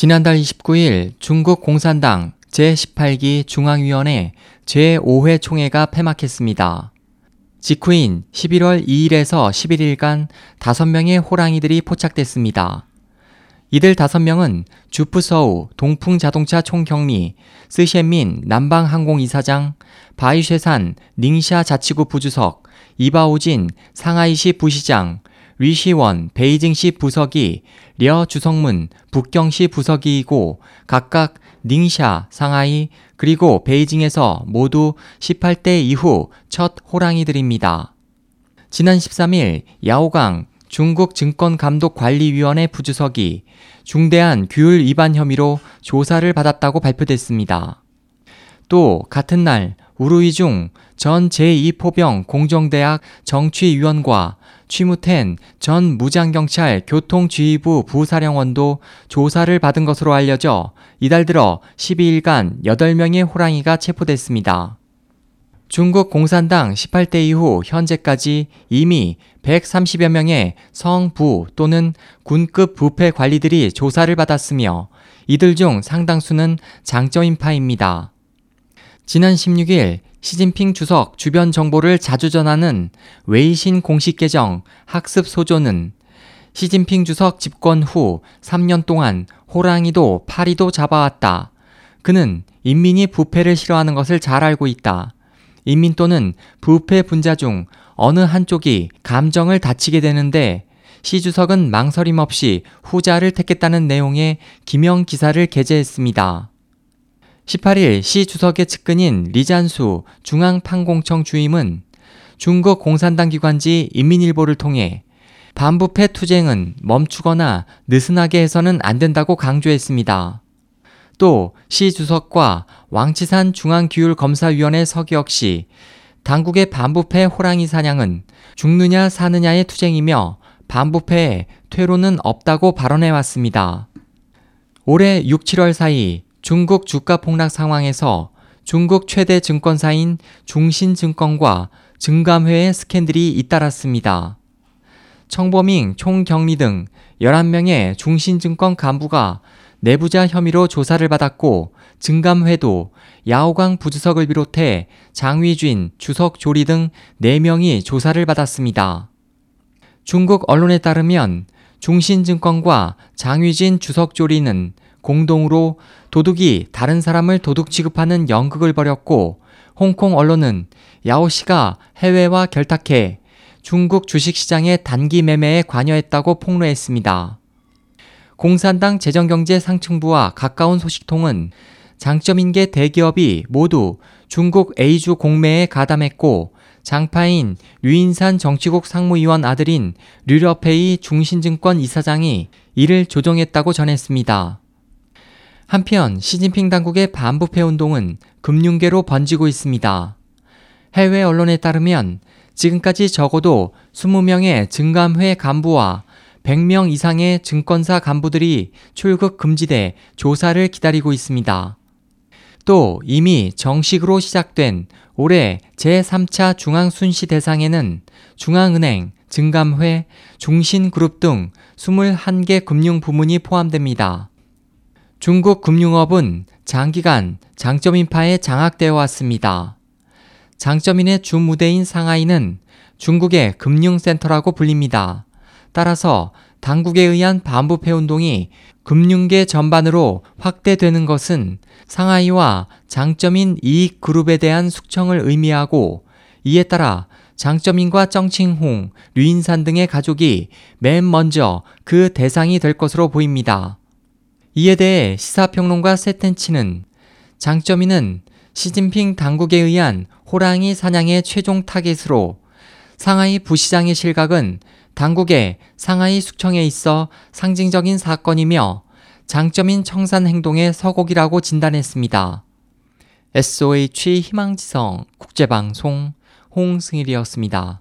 지난달 29일 중국 공산당 제18기 중앙위원회 제5회 총회가 폐막했습니다. 직후인 11월 2일에서 11일간 5명의 호랑이들이 포착됐습니다. 이들 5명은 주프서우 동풍자동차 총경리, 스셴민 남방항공이사장, 바이쉐산 닝샤 자치구 부주석, 이바오진 상하이시 부시장, 리시원 베이징시 부서기, 려 주성문 북경시 부서기이고 각각 닝샤 상하이 그리고 베이징에서 모두 18대 이후 첫 호랑이들입니다. 지난 13일 야오강 중국 증권감독관리위원회 부주석이 중대한 규율 위반 혐의로 조사를 받았다고 발표됐습니다. 또 같은 날 우루이중 전 제2포병 공정대학 정치위원과 취무텐 전 무장경찰 교통지휘부 부사령원도 조사를 받은 것으로 알려져 이달 들어 12일간 8명의 호랑이가 체포됐습니다. 중국 공산당 18대 이후 현재까지 이미 130여 명의 성 부 또는 군급 부패 관리들이 조사를 받았으며 이들 중 상당수는 장점인파입니다. 지난 16일 시진핑 주석 주변 정보를 자주 전하는 웨이신 공식 계정 학습 소조는 시진핑 주석 집권 후 3년 동안 호랑이도 파리도 잡아왔다. 그는 인민이 부패를 싫어하는 것을 잘 알고 있다. 인민 또는 부패 분자 중 어느 한쪽이 감정을 다치게 되는데 시 주석은 망설임 없이 후자를 택했다는 내용의 기명 기사를 게재했습니다. 18일 시 주석의 측근인 리잔수 중앙판공청 주임은 중국 공산당 기관지 인민일보를 통해 반부패 투쟁은 멈추거나 느슨하게 해서는 안 된다고 강조했습니다. 또 시 주석과 왕치산 중앙규율검사위원회 서기혁 씨, 당국의 반부패 호랑이 사냥은 죽느냐 사느냐의 투쟁이며 반부패에 퇴로는 없다고 발언해 왔습니다. 올해 6, 7월 사이 중국 주가 폭락 상황에서 중국 최대 증권사인 중신증권과 증감회의 스캔들이 잇따랐습니다. 청범잉 총경리 등 11명의 중신증권 간부가 내부자 혐의로 조사를 받았고 증감회도 야오강 부주석을 비롯해 장위쥔, 주석 조리 등 4명이 조사를 받았습니다. 중국 언론에 따르면 중신증권과 장위진 주석 조리는 공동으로 도둑이 다른 사람을 도둑 취급하는 연극을 벌였고 홍콩 언론은 야오 씨가 해외와 결탁해 중국 주식시장의 단기 매매에 관여했다고 폭로했습니다. 공산당 재정경제 상층부와 가까운 소식통은 장점인계 대기업이 모두 중국 A주 공매에 가담했고 장파인 류인산 정치국 상무위원 아들인 류러페이 중신증권 이사장이 이를 조정했다고 전했습니다. 한편 시진핑 당국의 반부패 운동은 금융계로 번지고 있습니다. 해외 언론에 따르면 지금까지 적어도 20명의 증감회 간부와 100명 이상의 증권사 간부들이 출국 금지돼 조사를 기다리고 있습니다. 또 이미 정식으로 시작된 올해 제3차 중앙순시 대상에는 중앙은행, 증감회, 중신그룹 등 21개 금융부문이 포함됩니다. 중국 금융업은 장기간 장점인파에 장악되어 왔습니다. 장점인의 주 무대인 상하이는 중국의 금융센터라고 불립니다. 따라서 당국에 의한 반부패 운동이 금융계 전반으로 확대되는 것은 상하이와 장점인 이익 그룹에 대한 숙청을 의미하고 이에 따라 장점인과 정칭홍, 류인산 등의 가족이 맨 먼저 그 대상이 될 것으로 보입니다. 이에 대해 시사평론가 세텐치는 장점이는 시진핑 당국에 의한 호랑이 사냥의 최종 타겟으로 상하이 부시장의 실각은 당국의 상하이 숙청에 있어 상징적인 사건이며 장점인 청산 행동의 서곡이라고 진단했습니다. SOH 희망지성 국제방송 홍승일이었습니다.